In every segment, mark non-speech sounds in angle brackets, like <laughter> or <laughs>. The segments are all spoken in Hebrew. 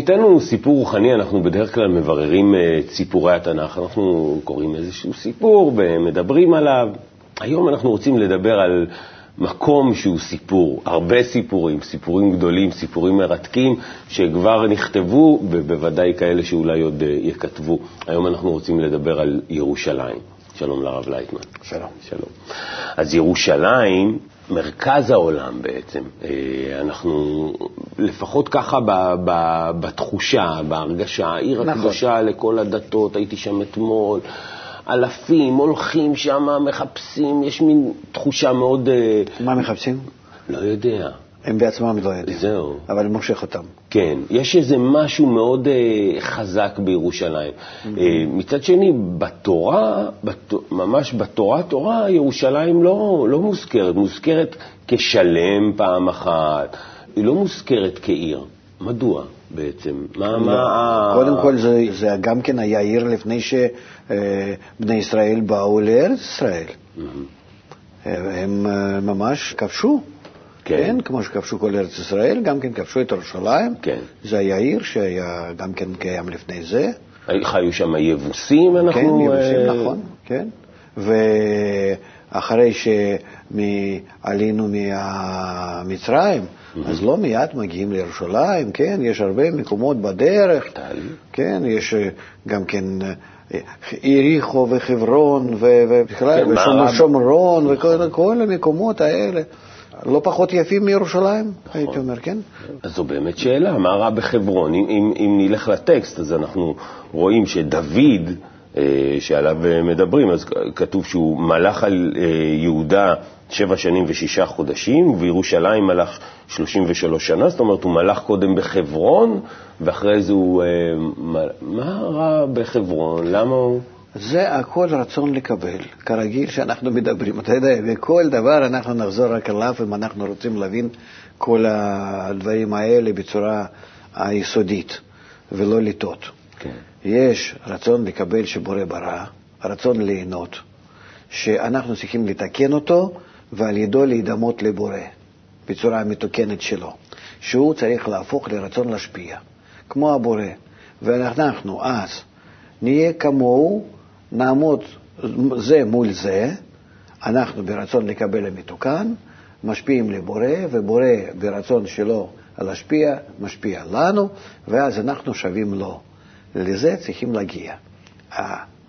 בתוכניתנו סיפור רוחני אנחנו בדרך כלל מבררים את סיפורי התנ"ך. אנחנו קוראים איזשהו סיפור ומדברים עליו. היום אנחנו רוצים לדבר על מקום שהוא סיפור, הרבה סיפורים, סיפורים גדולים, סיפורים מרתקים, שכבר נכתבו, ובוודאי כאלה שאולי עוד יכתבו. היום אנחנו רוצים לדבר על ירושלים. שלום לרב לייטמן. שלום. שלום. אז ירושלים, מרכז העולם בעצם. אנחנו, לפחות ככה ב, ב, בתחושה, בהרגשה, העיר נכון. הקדושה לכל הדתות, הייתי שם אתמול. אלפים הולכים שם, מחפשים, יש מין תחושה מאוד... מה מחפשים? לא יודע. הם בעצמם לא יודעים. זהו. אבל מושך אותם. כן, יש איזה משהו מאוד uh, חזק בירושלים. Mm-hmm. Uh, מצד שני, בתורה, בת, ממש בתורה, תורה, ירושלים לא, לא מוזכרת. מוזכרת כשלם פעם אחת, היא לא מוזכרת כעיר. מדוע בעצם? מה, לא. מה... קודם כל, זה, זה גם כן היה עיר לפני שבני ישראל באו לארץ ישראל. Mm-hmm. הם uh, ממש כבשו. כן. כן, כמו שכבשו כל ארץ ישראל, גם כן כבשו את ירושלים. כן. זה היה עיר שהיה גם כן קיים לפני זה. חיו שם יבוסים, אנחנו... כן, יבוסים, אה, נכון, כן. ואחרי שעלינו ממצרים, אז לא מיד מגיעים לירושלים, כן, יש הרבה מקומות בדרך. כן, יש גם כן יריחו וחברון ובכלל, כן, ושומרון וכל המקומות האלה. לא פחות יפים מירושלים, הייתי אומר, כן? אז זו באמת שאלה, מה רע בחברון? אם, אם, אם נלך לטקסט, אז אנחנו רואים שדוד, אה, שעליו אה, מדברים, אז כתוב שהוא מלך על אה, יהודה שבע שנים ושישה חודשים, ובירושלים מלך 33 שנה, זאת אומרת, הוא מלך קודם בחברון, ואחרי זה הוא... אה, מה רע בחברון? למה הוא... זה הכל רצון לקבל, כרגיל שאנחנו מדברים. אתה יודע, בכל דבר אנחנו נחזור רק אליו אם אנחנו רוצים להבין כל הדברים האלה בצורה היסודית, ולא לטעות. כן. יש רצון לקבל שבורא ברא, רצון ליהנות, שאנחנו צריכים לתקן אותו ועל ידו להידמות לבורא בצורה המתוקנת שלו, שהוא צריך להפוך לרצון להשפיע, כמו הבורא. ואנחנו אז נהיה כמוהו, נעמוד זה מול זה, אנחנו ברצון לקבל המתוקן, משפיעים לבורא, ובורא ברצון שלו להשפיע, משפיע לנו, ואז אנחנו שווים לו. לזה צריכים להגיע.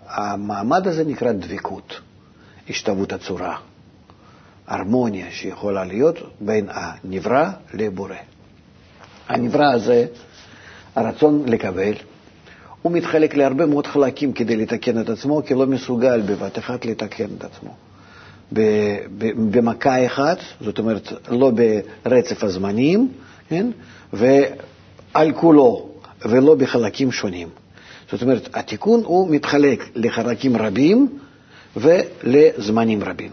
המעמד הזה נקרא דבקות, השתוות הצורה, הרמוניה שיכולה להיות בין הנברא לבורא. הנברא הזה, הרצון לקבל, הוא מתחלק להרבה מאוד חלקים כדי לתקן את עצמו, כי לא מסוגל בבת אחת לתקן את עצמו. במכה אחת, זאת אומרת, לא ברצף הזמנים, כן? ועל כולו, ולא בחלקים שונים. זאת אומרת, התיקון הוא מתחלק לחלקים רבים ולזמנים רבים.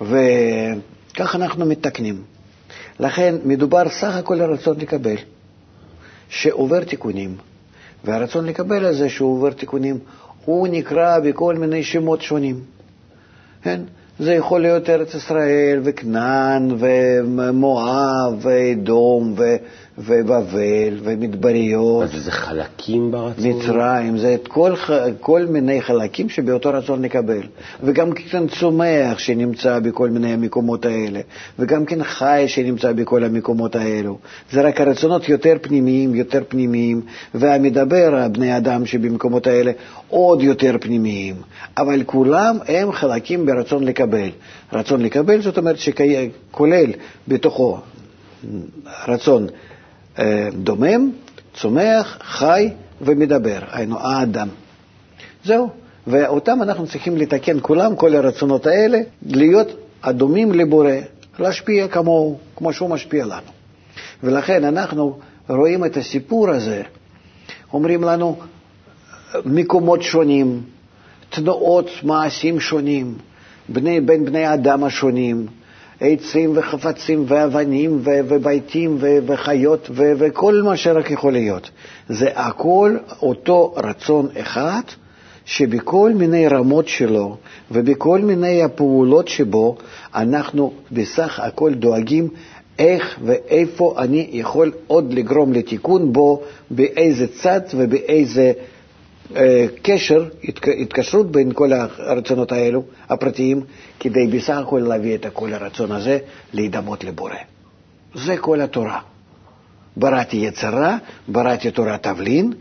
וכך אנחנו מתקנים. לכן מדובר סך הכל על רצון לקבל, שעובר תיקונים. והרצון לקבל הזה שהוא עובר תיקונים, הוא נקרא בכל מיני שמות שונים. כן? זה יכול להיות ארץ ישראל וכנען ומואב ואדום ובבל ומדבריות. אז זה חלקים ברצון? מצרים, זה את כל, כל מיני חלקים שבאותו רצון לקבל. וגם כן צומח שנמצא בכל מיני המקומות האלה, וגם כן חי שנמצא בכל המקומות האלו. זה רק הרצונות יותר פנימיים, יותר פנימיים, והמדבר, הבני אדם שבמקומות האלה, עוד יותר פנימיים. אבל כולם הם חלקים ברצון לקבל. רצון לקבל, זאת אומרת שכולל בתוכו רצון דומם, צומח, חי ומדבר, היינו האדם. זהו. ואותם אנחנו צריכים לתקן כולם, כל הרצונות האלה, להיות הדומים לבורא, להשפיע כמוהו, כמו שהוא משפיע לנו. ולכן אנחנו רואים את הסיפור הזה, אומרים לנו מקומות שונים, תנועות מעשים שונים, בני, בין בני האדם השונים, עצים וחפצים ואבנים ו- וביתים ו- וחיות וכל מה שרק יכול להיות. זה הכל אותו רצון אחד שבכל מיני רמות שלו ובכל מיני הפעולות שבו אנחנו בסך הכל דואגים איך ואיפה אני יכול עוד לגרום לתיקון בו, באיזה צד ובאיזה קשר, התק, התקשרות בין כל הרצונות האלו, הפרטיים, כדי בסך הכל להביא את כל הרצון הזה להידמות לבורא. זה כל התורה. בראתי יצרה, בראתי תורת תבלין,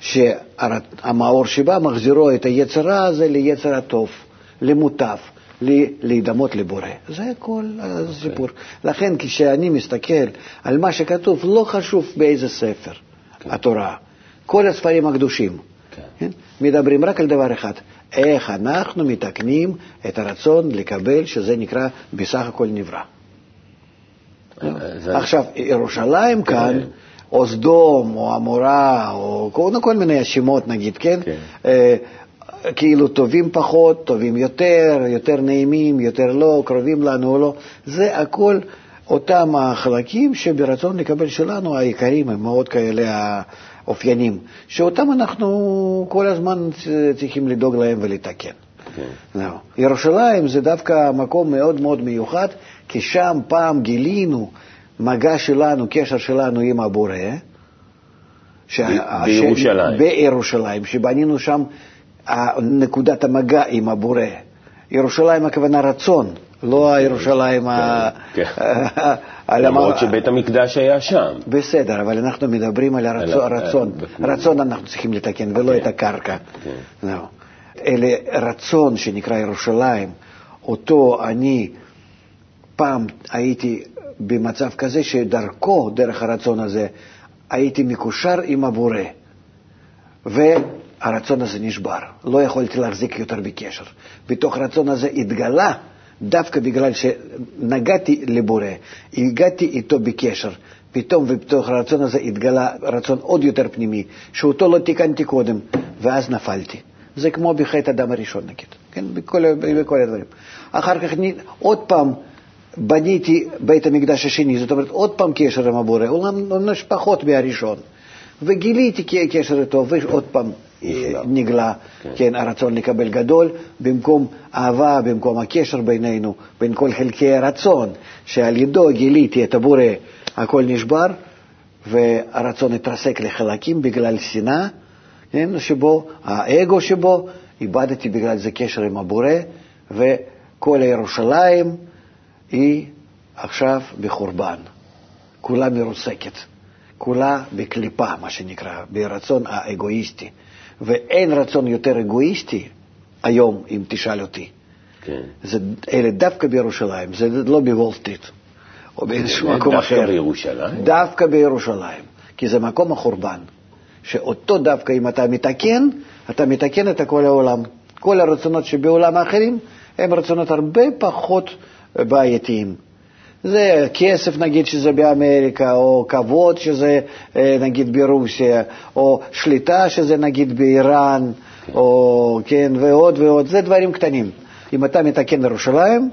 שהמאור שבה מחזירו את היצרה הזה ליצר הטוב, למוטב, להידמות לבורא. זה כל הסיפור. לכן כשאני מסתכל על מה שכתוב, לא חשוב באיזה ספר. התורה. כל הספרים הקדושים. כן. מדברים רק על דבר אחד, איך אנחנו מתקנים את הרצון לקבל, שזה נקרא בסך הכל נברא. זה... עכשיו, ירושלים כאן, או סדום, או עמורה, או כל, כל מיני שמות נגיד, כן? כן. אה, כאילו טובים פחות, טובים יותר, יותר נעימים, יותר לא, קרובים לנו או לא, זה הכל אותם החלקים שברצון לקבל שלנו, העיקרים הם מאוד כאלה האופיינים, שאותם אנחנו כל הזמן צריכים לדאוג להם ולתקן. Okay. כן. ירושלים זה דווקא מקום מאוד מאוד מיוחד, כי שם פעם גילינו מגע שלנו, קשר שלנו עם הבורא. בירושלים. בירושלים, שבנינו שם נקודת המגע עם הבורא. ירושלים הכוונה רצון, לא הירושלים ה... כן, <laughs> כן. למרות שבית המקדש היה שם. בסדר, אבל אנחנו מדברים על הרצון. רצון אנחנו צריכים לתקן, ולא את הקרקע. לא. אלה רצון שנקרא ירושלים, אותו אני פעם הייתי במצב כזה שדרכו, דרך הרצון הזה, הייתי מקושר עם הבורא. והרצון הזה נשבר, לא יכולתי להחזיק יותר בקשר. בתוך הרצון הזה התגלה, דווקא בגלל שנגעתי לבורא, הגעתי איתו בקשר. פתאום ובתוך הרצון הזה התגלה רצון עוד יותר פנימי, שאותו לא תיקנתי קודם, ואז נפלתי. זה כמו בחטא הדם הראשון נגיד, כן, בכל, בכל הדברים. אחר כך עוד פעם בניתי בית המקדש השני, זאת אומרת עוד פעם קשר עם הבורא, אולם פחות מהראשון. וגיליתי קשר איתו, ועוד פעם נגלה, כן. כן, הרצון לקבל גדול, במקום אהבה, במקום הקשר בינינו, בין כל חלקי הרצון, שעל ידו גיליתי את הבורא, הכל נשבר, והרצון התרסק לחלקים בגלל שנאה, כן, שבו, האגו שבו, איבדתי בגלל זה קשר עם הבורא, וכל הירושלים היא עכשיו בחורבן, כולה מרוסקת. כולה בקליפה, מה שנקרא, ברצון האגואיסטי. ואין רצון יותר אגואיסטי היום, אם תשאל אותי. כן. זה, אלה דווקא בירושלים, זה לא בוול סטריט, או באיזשהו מקום דווקא אחר. דווקא בירושלים? דווקא בירושלים, כי זה מקום החורבן. שאותו דווקא אם אתה מתקן, אתה מתקן את כל העולם. כל הרצונות שבעולם האחרים הם רצונות הרבה פחות בעייתיים. זה כסף נגיד שזה באמריקה, או כבוד שזה אה, נגיד ברוסיה, או שליטה שזה נגיד באיראן, כן. או כן, ועוד ועוד, זה דברים קטנים. אם אתה מתקן ירושלים,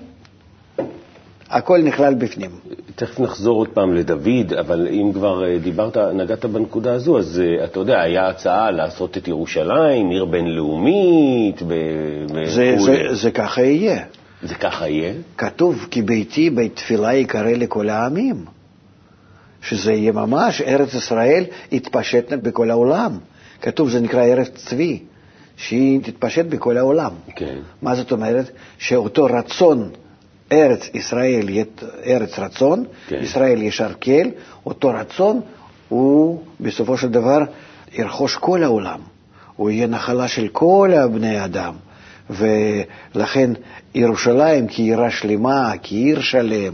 הכל נכלל בפנים. תכף נחזור עוד פעם לדוד, אבל אם כבר אה, דיברת, נגעת בנקודה הזו, אז אה, אתה יודע, היה הצעה לעשות את ירושלים עיר בינלאומית וכו'. זה, זה, זה ככה יהיה. זה ככה יהיה? כתוב, כי ביתי בית תפילה יקרא לכל העמים. שזה יהיה ממש, ארץ ישראל יתפשט בכל העולם. כתוב, זה נקרא ארץ צבי, שהיא תתפשט בכל העולם. כן. מה זאת אומרת? שאותו רצון, ארץ ישראל, ארץ רצון, כן. ישראל ישר כל, אותו רצון הוא בסופו של דבר ירכוש כל העולם. הוא יהיה נחלה של כל בני האדם. ולכן ירושלים כעירה שלמה, כעיר שלם,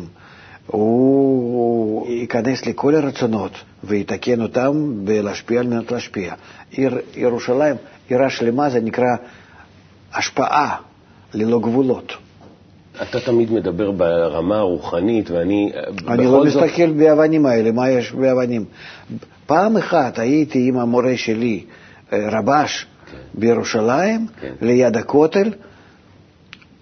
הוא ייכנס לכל הרצונות ויתקן אותם ולהשפיע על מנת להשפיע. עיר ירושלים, עירה שלמה זה נקרא השפעה ללא גבולות. אתה תמיד מדבר ברמה הרוחנית, ואני אני לא זאת... מסתכל באבנים האלה, מה יש באבנים. פעם אחת הייתי עם המורה שלי, אה, רבש, בירושלים, כן. ליד הכותל,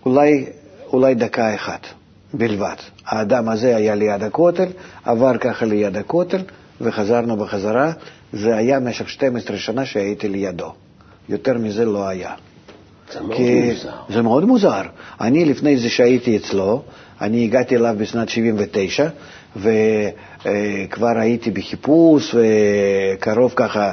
אולי, אולי דקה אחת בלבד. האדם הזה היה ליד הכותל, עבר ככה ליד הכותל, וחזרנו בחזרה. זה היה במשך 12 שנה שהייתי לידו. יותר מזה לא היה. זה מאוד מוזר. זה מאוד מוזר. אני, לפני זה שהייתי אצלו, אני הגעתי אליו בשנת 79, וכבר הייתי בחיפוש, וקרוב ככה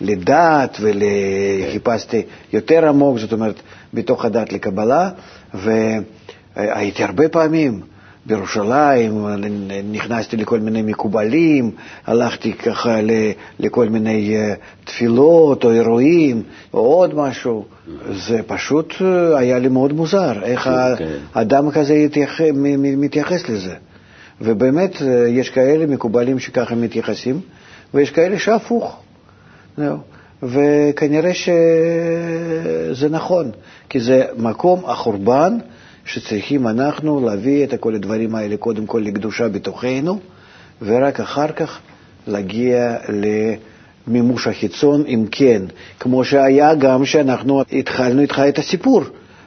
לדת, וחיפשתי יותר עמוק, זאת אומרת, בתוך הדת לקבלה, והייתי הרבה פעמים. בירושלים, נכנסתי לכל מיני מקובלים, הלכתי ככה לכל מיני אה, תפילות או אירועים או עוד משהו. זה פשוט אה, היה לי מאוד מוזר, איך כן. האדם כזה מתייחס לזה. ובאמת, אה, יש כאלה מקובלים שככה מתייחסים, ויש כאלה שהפוך. וכנראה שזה נכון, כי זה מקום החורבן שצריכים אנחנו להביא את כל הדברים האלה קודם כל לקדושה בתוכנו, ורק אחר כך להגיע למימוש החיצון, אם כן, כמו שהיה גם שאנחנו התחלנו איתך את הסיפור.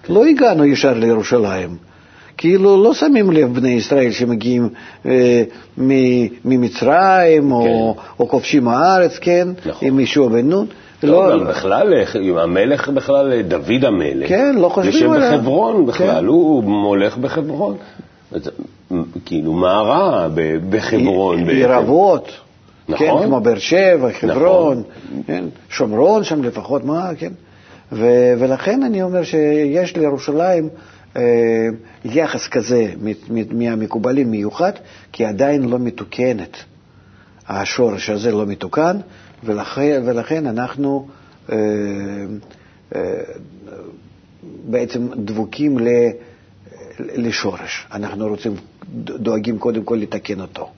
לא הגענו ישר לירושלים. כאילו לא שמים לב בני ישראל שמגיעים אה, ממצרים כן. או, או כובשים הארץ, כן, נכון. עם ישוע בן נון. לא, לא, בכלל, המלך בכלל, דוד המלך, כן, לא חושבים עליו. יושב בחברון בכלל, כן. הוא הולך בחברון. כאילו, מה רע בחברון? עיר אבות. נכון. כן, כמו באר שבע, חברון, נכון. כן, שומרון שם לפחות, מה, כן. ו- ולכן אני אומר שיש לירושלים אה, יחס כזה מהמקובלים מיוחד, כי עדיין לא מתוקנת. השורש הזה לא מתוקן, ולכן, ולכן אנחנו אה, אה, בעצם דבוקים לשורש. אנחנו רוצים, דואגים קודם כל לתקן אותו.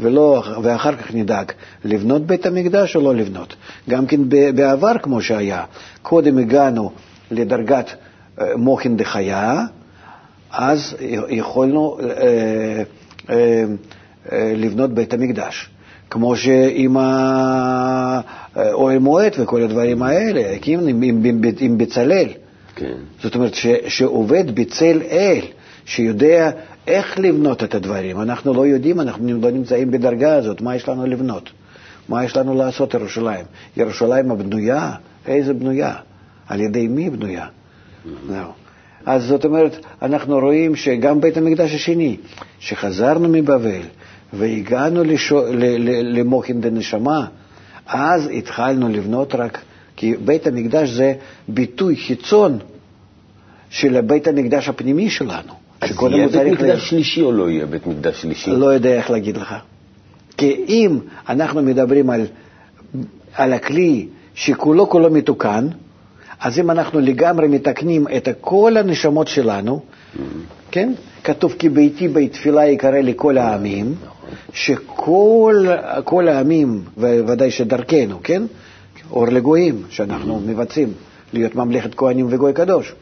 ולא, ואחר כך נדאג לבנות בית המקדש או לא לבנות. גם כן בעבר כמו שהיה, קודם הגענו לדרגת אה, מוחין דחיה, אז יכולנו אה, אה, אה, לבנות בית המקדש. כמו שעם האוהל מועד וכל הדברים האלה, הקים עם, עם, עם בצלאל. כן. זאת אומרת, ש, שעובד בצל אל, שיודע איך לבנות את הדברים. אנחנו לא יודעים, אנחנו לא נמצאים בדרגה הזאת, מה יש לנו לבנות? מה יש לנו לעשות ירושלים? ירושלים הבנויה, איזה בנויה? על ידי מי בנויה? Mm-hmm. אז זאת אומרת, אנחנו רואים שגם בית המקדש השני, שחזרנו מבבל, והגענו למוחין דנשמה, אז התחלנו לבנות רק, כי בית המקדש זה ביטוי חיצון של בית המקדש הפנימי שלנו. אז יהיה בית מקדש לה... שלישי או לא יהיה בית מקדש שלישי? לא יודע איך להגיד לך. כי אם אנחנו מדברים על, על הכלי שכולו כולו מתוקן, אז אם אנחנו לגמרי מתקנים את כל הנשמות שלנו. כן? כתוב כי ביתי בית תפילה יקרא לכל העמים, שכל העמים, וודאי שדרכנו, כן? אור לגויים, שאנחנו מבצעים, להיות ממלכת כהנים וגוי קדוש,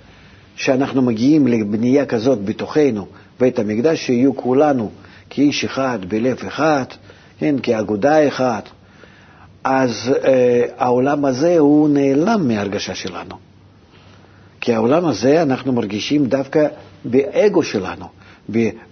שאנחנו מגיעים לבנייה כזאת בתוכנו, בית המקדש, שיהיו כולנו כאיש אחד, בלב אחד, כן, כאגודה אחת, אז אה, העולם הזה הוא נעלם מההרגשה שלנו. כי העולם הזה אנחנו מרגישים דווקא באגו שלנו.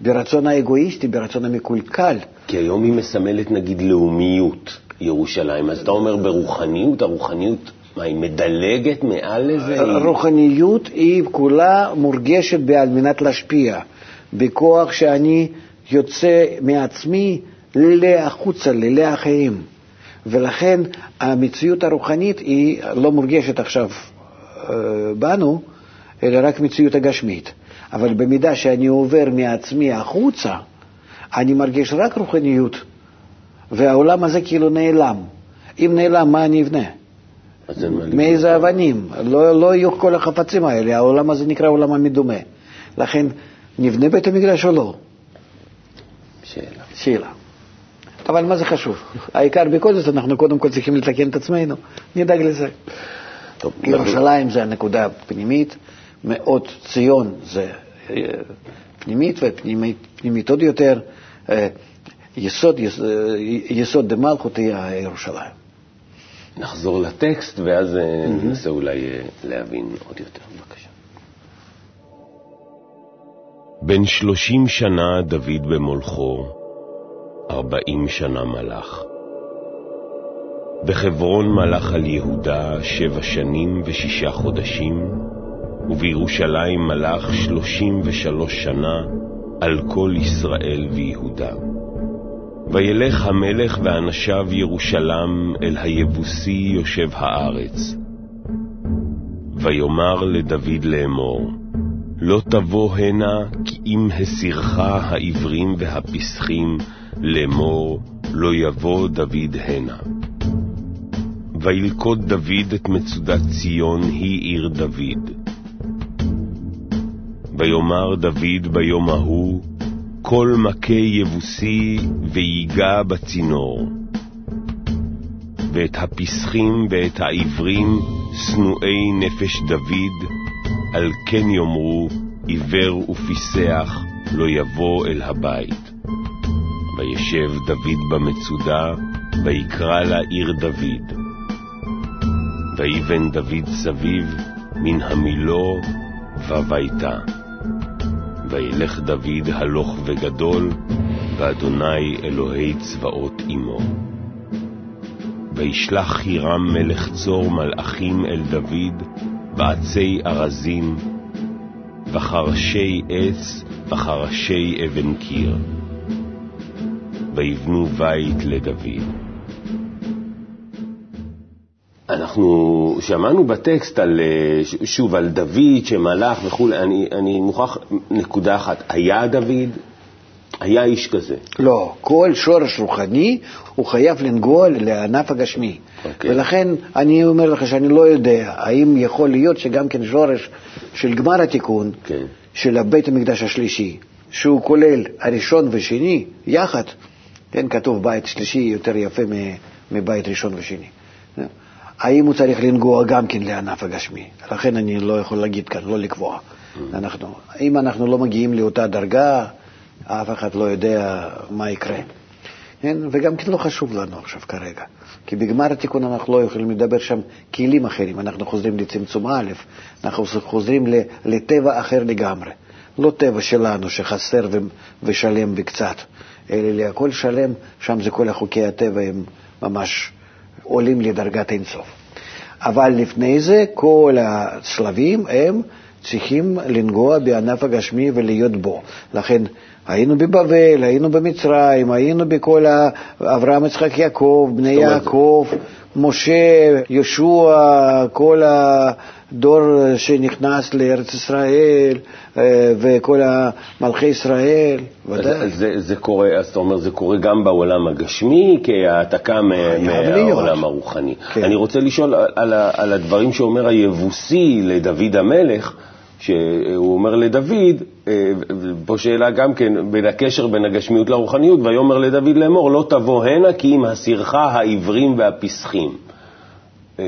ברצון האגואיסטי, ברצון המקולקל. כי היום היא מסמלת נגיד לאומיות, ירושלים, אז אתה אומר ברוחניות, הרוחניות, מה, היא מדלגת מעל לזה? הרוחניות היא כולה מורגשת על מנת להשפיע, בכוח שאני יוצא מעצמי להחוצה, לאחרים. ולכן המציאות הרוחנית היא לא מורגשת עכשיו אה, בנו, אלא רק מציאות הגשמית. אבל במידה שאני עובר מעצמי החוצה, אני מרגיש רק רוחניות, והעולם הזה כאילו נעלם. אם נעלם, מה אני אבנה? מאיזה אבנים? לא, לא יהיו כל החפצים האלה, העולם הזה נקרא עולם המדומה. לכן, נבנה בית המקדש או לא? שאלה. שאלה. אבל מה זה חשוב? העיקר בכל זאת, אנחנו קודם כל צריכים לתקן את עצמנו, נדאג לזה. טוב, ירושלים זה הנקודה הפנימית, מאוד ציון זה אה, פנימית, ופנימית עוד יותר, אה, יסוד, יסוד, אה, יסוד דמלכות יהיה ירושלים. נחזור לטקסט, ואז. ננסה אולי להבין עוד יותר. בבקשה. בן שלושים שנה דוד במולכו, ארבעים שנה מלך. בחברון מלך על יהודה שבע שנים ושישה חודשים, ובירושלים מלך שלושים ושלוש שנה על כל ישראל ויהודה. וילך המלך ואנשיו ירושלם אל היבוסי יושב הארץ. ויאמר לדוד לאמור, לא תבוא הנה, כי אם הסירך העברים והפסחים, לאמור, לא יבוא דוד הנה. וילכוד דוד את מצודת ציון, היא עיר דוד. ויאמר דוד ביום ההוא, כל מכה יבוסי ויגע בצינור. ואת הפסחים ואת העברים שנואי נפש דוד, על כן יאמרו, עיוור ופיסח לא יבוא אל הבית. וישב דוד במצודה, ויקרא לה עיר דוד. ויבן דוד סביב מן המילו וביתה. וילך דוד הלוך וגדול, ואדוני אלוהי צבאות עמו. וישלח חירם מלך צור מלאכים אל דוד, בעצי ארזים, וחרשי עץ, וחרשי אבן קיר. ויבנו בית לדוד. אנחנו שמענו בטקסט על, שוב, על דוד שמלך וכולי, אני, אני מוכרח נקודה אחת, היה דוד? היה איש כזה. לא, כל שורש רוחני הוא חייב לנגוע לענף הגשמי. Okay. אוקיי. ולכן אני אומר לך שאני לא יודע האם יכול להיות שגם כן שורש של גמר התיקון, okay. כן. של בית המקדש השלישי, שהוא כולל הראשון ושני יחד, כן, כתוב בית שלישי יותר יפה מבית ראשון ושני. האם הוא צריך לנגוע גם כן לענף הגשמי? לכן אני לא יכול להגיד כאן, לא לקבוע. Mm. אנחנו, אם אנחנו לא מגיעים לאותה דרגה, אף אחד לא יודע מה יקרה. כן? וגם כן לא חשוב לנו עכשיו כרגע, כי בגמר התיקון אנחנו לא יכולים לדבר שם כלים אחרים, אנחנו חוזרים לצמצום א', אנחנו חוזרים לטבע אחר לגמרי. לא טבע שלנו שחסר ושלם וקצת, אלא להכל שלם, שם זה כל החוקי הטבע הם ממש עולים לדרגת אינסוף. אבל לפני זה כל השלבים הם צריכים לנגוע בענף הגשמי ולהיות בו. לכן היינו בבבל, היינו במצרים, היינו בכל אברהם, יצחק, יעקב, בני יעקב, משה, יהושע, כל הדור שנכנס לארץ ישראל אה, וכל מלכי ישראל, ודאי. זה, זה קורה, אז אתה אומר, זה קורה גם בעולם הגשמי כהעתקה מהעולם הרוחני. כן. אני רוצה לשאול על, על הדברים שאומר היבוסי לדוד המלך, שהוא אומר לדוד, אה, פה שאלה גם כן, בין הקשר בין הגשמיות לרוחניות, ויאמר לדוד לאמור, לא תבוא הנה כי אם הסירך העברים והפסחים. אה,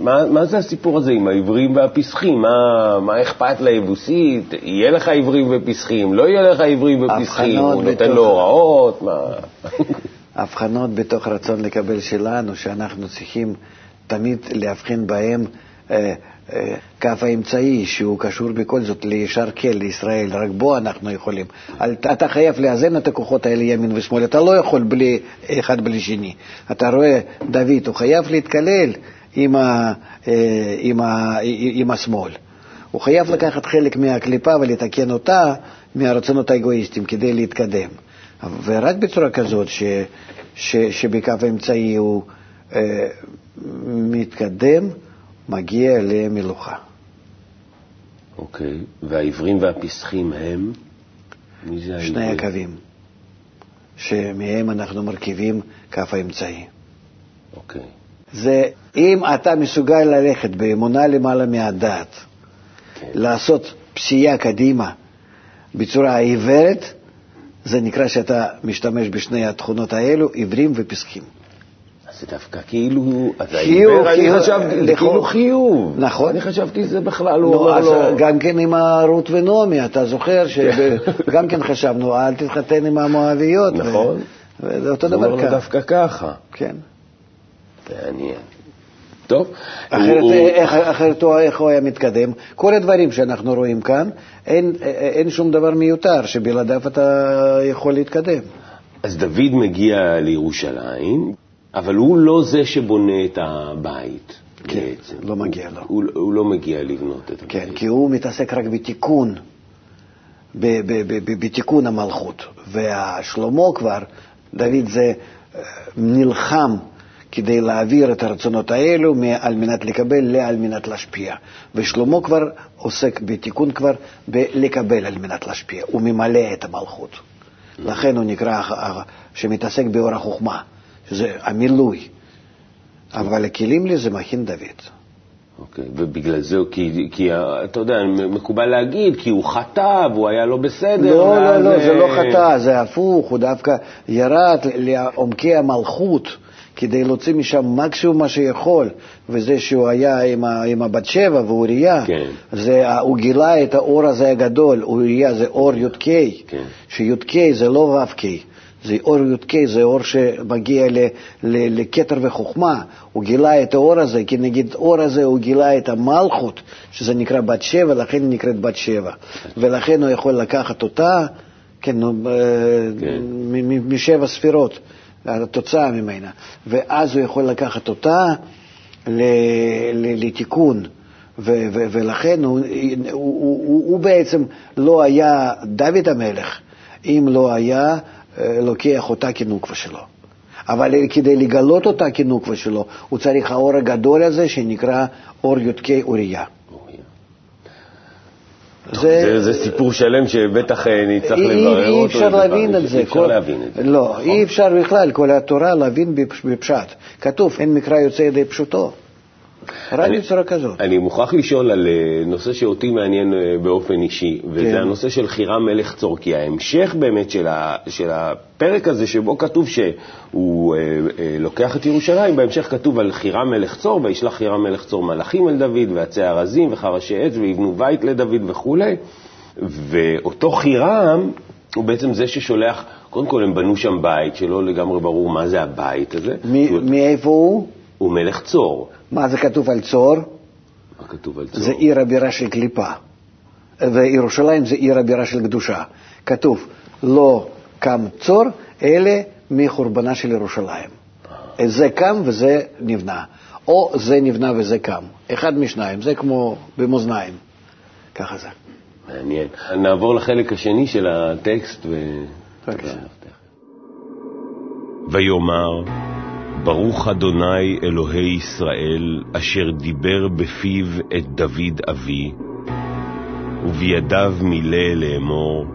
מה, מה זה הסיפור הזה עם העברים והפסחים? מה, מה אכפת ליבוסית? יהיה לך עברים ופסחים? לא יהיה לך עברים ופסחים? הוא נותן לו הוראות? מה? <laughs> הבחנות בתוך רצון לקבל שלנו, שאנחנו צריכים תמיד להבחין בהם קו האמצעי שהוא קשור בכל זאת לישר כן לישראל, רק בו אנחנו יכולים. אתה חייב לאזן את הכוחות האלה ימין ושמאל, אתה לא יכול בלי אחד בלי שני. אתה רואה, דוד, הוא חייב להתקלל עם, ה, אה, עם, ה, עם השמאל. הוא חייב לקחת חלק מהקליפה ולתקן אותה מהרצונות האגואיסטיים כדי להתקדם. ורק בצורה כזאת ש, ש, שבקו האמצעי הוא אה, מתקדם, מגיע למלוכה. אוקיי, והעברים והפסחים הם? מי זה העברים? שני הקווים, שמהם אנחנו מרכיבים כף האמצעי. אוקיי. זה אם אתה מסוגל ללכת באמונה למעלה מהדת, כן. לעשות פסיעה קדימה בצורה עיוורת, זה נקרא שאתה משתמש בשני התכונות האלו, עיוורים ופסחים. זה דווקא כאילו, אתה חיוב, אני חשבתי, זה כאילו חיוב. נכון. אני חשבתי שזה בכלל, הוא אומר לו... גם כן עם רות ונעמי, אתה זוכר <laughs> שגם כן חשבנו, אל תתחתן עם המואביות. נכון. וזה אותו דבר ככה. דווקא ככה. כן. מעניין. טוב. אחרת, הוא... איך, אחרת איך הוא היה מתקדם? כל הדברים שאנחנו רואים כאן, אין, אין שום דבר מיותר שבלעדיו אתה יכול להתקדם. אז דוד מגיע לירושלים, אבל הוא לא זה שבונה את הבית. כן, בעצם. לא מגיע לו. הוא, הוא לא מגיע לבנות את הבית. כן, כי הוא מתעסק רק בתיקון ב- ב- ב- ב- בתיקון המלכות. והשלמה כבר, דוד זה אה, נלחם כדי להעביר את הרצונות האלו על מנת לקבל לעל מנת להשפיע. ושלמה כבר עוסק בתיקון כבר בלקבל על מנת להשפיע, הוא ממלא את המלכות. לכן הוא נקרא, שמתעסק באור החוכמה, שזה המילוי. אבל הכלים לזה מכין דוד. אוקיי, ובגלל זה, כי, כי אתה יודע, מקובל להגיד, כי הוא חטא והוא היה לא בסדר. לא, לא, לא, זה לא חטא, זה הפוך, הוא דווקא ירד לעומקי המלכות. כדי להוציא משם מקסימום מה שיכול, וזה שהוא היה עם, ה, עם הבת שבע ואוריה, כן. זה, הוא גילה את האור הזה הגדול, אוריה זה אור י"ק, כן. שי"ק זה לא ו"ק, זה אור י"ק, זה אור שמגיע לכתר וחוכמה, הוא גילה את האור הזה, כי נגיד אור הזה הוא גילה את המלכות, שזה נקרא בת שבע, לכן היא נקראת בת שבע, ולכן הוא יכול לקחת אותה, כן, אה, כן. משבע ספירות. התוצאה ממנה, ואז הוא יכול לקחת אותה לתיקון. ו- ו- ולכן הוא, הוא, הוא, הוא בעצם לא היה דוד המלך אם לא היה לוקח אותה כנוקבה שלו. אבל כדי לגלות אותה כנוקבה שלו, הוא צריך האור הגדול הזה שנקרא אור י"ק אוריה. זה, זה, זה סיפור שלם שבטח אה, נצטרך לברר אותו. אי אפשר להבין את זה. אי אפשר להבין את זה. לא, אי אפשר בכלל, כל התורה להבין בפשט. כתוב, אין מקרא יוצא ידי פשוטו. רק בצורה כזאת. אני מוכרח לשאול על אה, נושא שאותי מעניין אה, באופן אישי, וזה כן. הנושא של חירם מלך צור, כי ההמשך באמת של, ה, של הפרק הזה, שבו כתוב שהוא אה, אה, לוקח את ירושלים, בהמשך כתוב על חירם מלך צור, וישלח חירם מלך צור מלאכים אל דוד, ועצי ארזים וחרשי עץ, ויבנו בית לדוד וכולי, ואותו חירם הוא בעצם זה ששולח, קודם כל הם בנו שם בית, שלא לגמרי ברור מה זה הבית הזה. מאיפה הוא? הוא מלך צור. מה זה כתוב על צור? מה כתוב על צור? זה עיר הבירה של קליפה. וירושלים זה עיר הבירה של קדושה. כתוב, לא קם צור, אלא מחורבנה של ירושלים. זה קם וזה נבנה. או זה נבנה וזה קם. אחד משניים, זה כמו במאזניים. ככה זה. מעניין. נעבור לחלק השני של הטקסט ו... ויאמר ברוך אדוני אלוהי ישראל, אשר דיבר בפיו את דוד אבי, ובידיו מילא לאמור,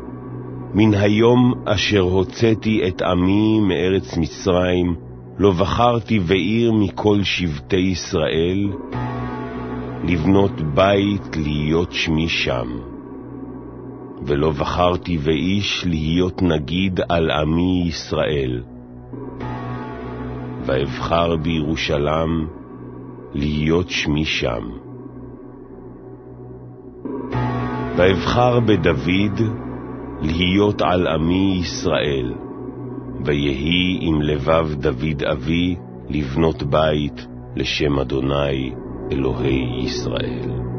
מן היום אשר הוצאתי את עמי מארץ מצרים, לא בחרתי בעיר מכל שבטי ישראל, לבנות בית להיות שמי שם. ולא בחרתי ואיש להיות נגיד על עמי ישראל. ואבחר בירושלם להיות שמי שם. ואבחר בדוד להיות על עמי ישראל, ויהי עם לבב דוד אבי לבנות בית לשם אדוני אלוהי ישראל.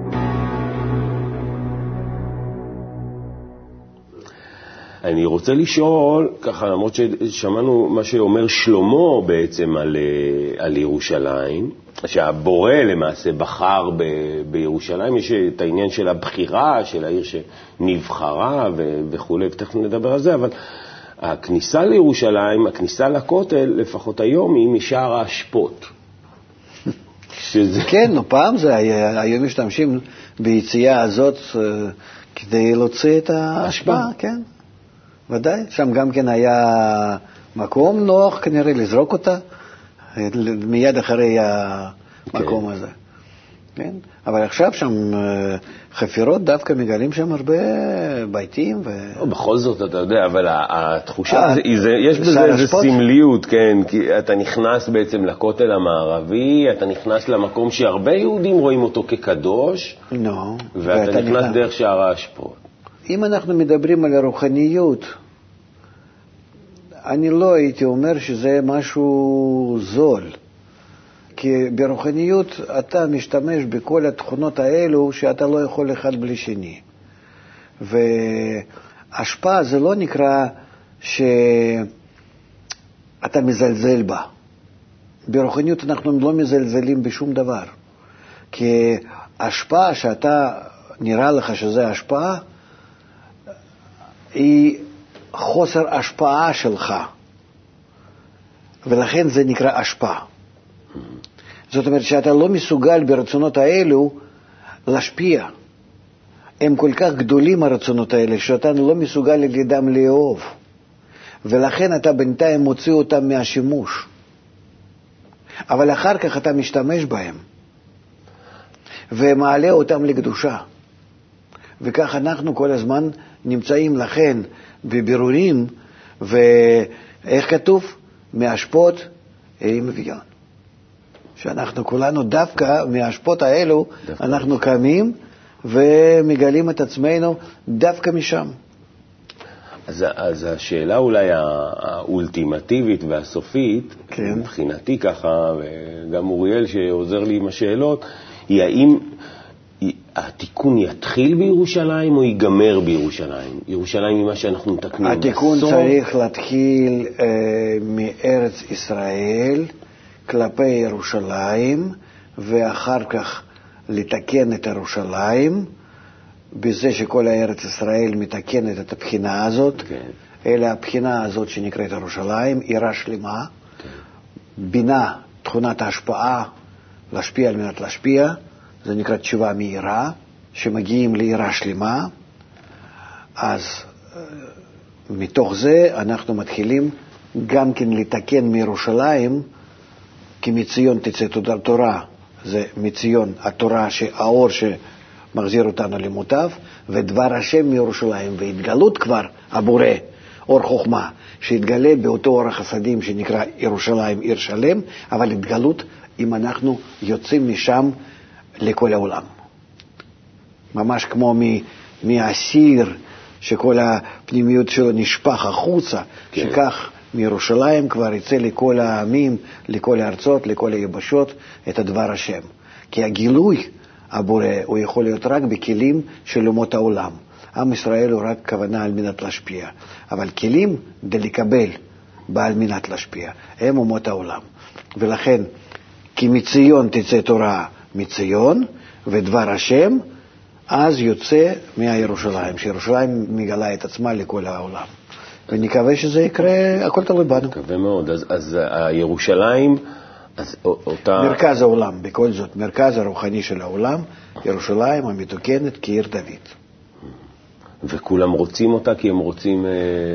אני רוצה לשאול, ככה, למרות ששמענו מה שאומר שלמה בעצם על, אה, על ירושלים, שהבורא למעשה בחר ב, בירושלים, יש את העניין של הבחירה, של העיר שנבחרה וכולי, ותכף נדבר על זה, אבל הכניסה לירושלים, הכניסה לכותל, לפחות היום, היא משער האשפות. שזה... כן, נו, פעם זה היה, היום משתמשים ביציאה הזאת uh, כדי להוציא את האשפה, כן. ודאי, שם גם כן היה מקום נוח כנראה לזרוק אותה, מיד אחרי המקום כן. הזה. כן? אבל עכשיו שם אה, חפירות דווקא מגלים שם הרבה ביתים. ו... לא, בכל זאת, אתה יודע, אבל התחושה, 아, אה, זה, יש בזה איזו סמליות, כן, כי אתה נכנס בעצם לכותל המערבי, אתה נכנס למקום שהרבה יהודים רואים אותו כקדוש, no, ואתה ואתה נכנס דרך שער האשפות. אם אנחנו מדברים על הרוחניות, אני לא הייתי אומר שזה משהו זול. כי ברוחניות אתה משתמש בכל התכונות האלו שאתה לא יכול אחד בלי שני. והשפעה זה לא נקרא שאתה מזלזל בה. ברוחניות אנחנו לא מזלזלים בשום דבר. כי השפעה שאתה, נראה לך שזה השפעה, היא חוסר השפעה שלך, ולכן זה נקרא השפעה. זאת אומרת שאתה לא מסוגל ברצונות האלו להשפיע. הם כל כך גדולים הרצונות האלה, שאתה לא מסוגל על ידם לאהוב, ולכן אתה בינתיים מוציא אותם מהשימוש. אבל אחר כך אתה משתמש בהם, ומעלה אותם לקדושה. וכך אנחנו כל הזמן נמצאים לכן בבירורים, ואיך כתוב? מהשפות עם אביון. שאנחנו כולנו דווקא מהשפות האלו, דווקא. אנחנו קמים ומגלים את עצמנו דווקא משם. אז, אז השאלה אולי האולטימטיבית והסופית, כן. מבחינתי ככה, וגם אוריאל שעוזר לי עם השאלות, היא האם התיקון יתחיל בירושלים או ייגמר בירושלים? ירושלים היא מה שאנחנו מתקנים בסוף? התיקון בסוף. צריך להתחיל אה, מארץ ישראל כלפי ירושלים, ואחר כך לתקן את ירושלים, בזה שכל הארץ ישראל מתקנת את הבחינה הזאת, כן. אלא הבחינה הזאת שנקראת ירושלים, עירה שלמה, כן. בינה, תכונת ההשפעה, להשפיע על מנת להשפיע, זה נקרא תשובה מהירה, שמגיעים לעירה שלמה, אז אה, מתוך זה אנחנו מתחילים גם כן לתקן מירושלים, כי מציון תצא תורה, זה מציון התורה, האור שמחזיר אותנו למוטב, ודבר השם מירושלים, והתגלות כבר הבורא, אור חוכמה, שהתגלה באותו אור החסדים שנקרא ירושלים, עיר שלם, אבל התגלות אם אנחנו יוצאים משם לכל העולם. ממש כמו מהסיר שכל הפנימיות שלו נשפך החוצה, כן. שכך מירושלים כבר יצא לכל העמים, לכל הארצות, לכל היבשות, את הדבר השם. כי הגילוי הבורא הוא יכול להיות רק בכלים של אומות העולם. עם ישראל הוא רק כוונה על מנת להשפיע, אבל כלים כדי לקבל בעל מנת להשפיע, הם אומות העולם. ולכן, כי מציון תצא תורה מציון, ודבר השם, אז יוצא מהירושלים, שירושלים מגלה את עצמה לכל העולם. ונקווה שזה יקרה, הכל תלוי בנו. מקווה מאוד. אז, אז הירושלים, אז אותה... מרכז העולם, בכל זאת, מרכז הרוחני של העולם, ירושלים המתוקנת כעיר דוד. וכולם רוצים אותה כי הם רוצים... אה,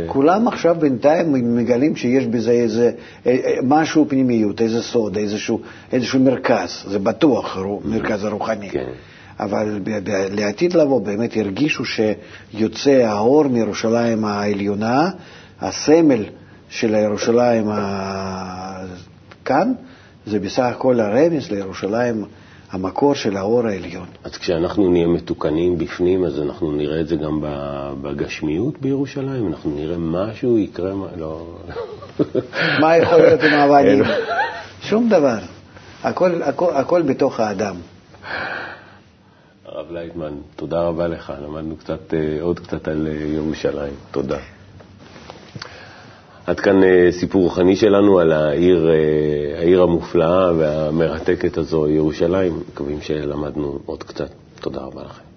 כולם עכשיו בינתיים מגלים שיש בזה איזה אה, אה, משהו פנימיות, איזה סוד, איזשהו, איזשהו מרכז, זה בטוח מרכז הרוחני. כן. אבל לעתיד לבוא באמת הרגישו שיוצא האור מירושלים העליונה, הסמל של ירושלים כאן, זה בסך הכל הרמז לירושלים המקור של האור העליון. אז כשאנחנו נהיה מתוקנים בפנים, אז אנחנו נראה את זה גם בגשמיות בירושלים? אנחנו נראה משהו, יקרה, מה, לא... מה יכול להיות עם האבנים? שום דבר. הכל, הכל, הכל בתוך האדם. הרב לייטמן, תודה רבה לך. למדנו קצת, אה, עוד קצת על אה, ירושלים. תודה. עד כאן אה, סיפור רוחני שלנו על העיר, העיר המופלאה והמרתקת הזו, ירושלים. מקווים שלמדנו עוד קצת. תודה רבה לכם.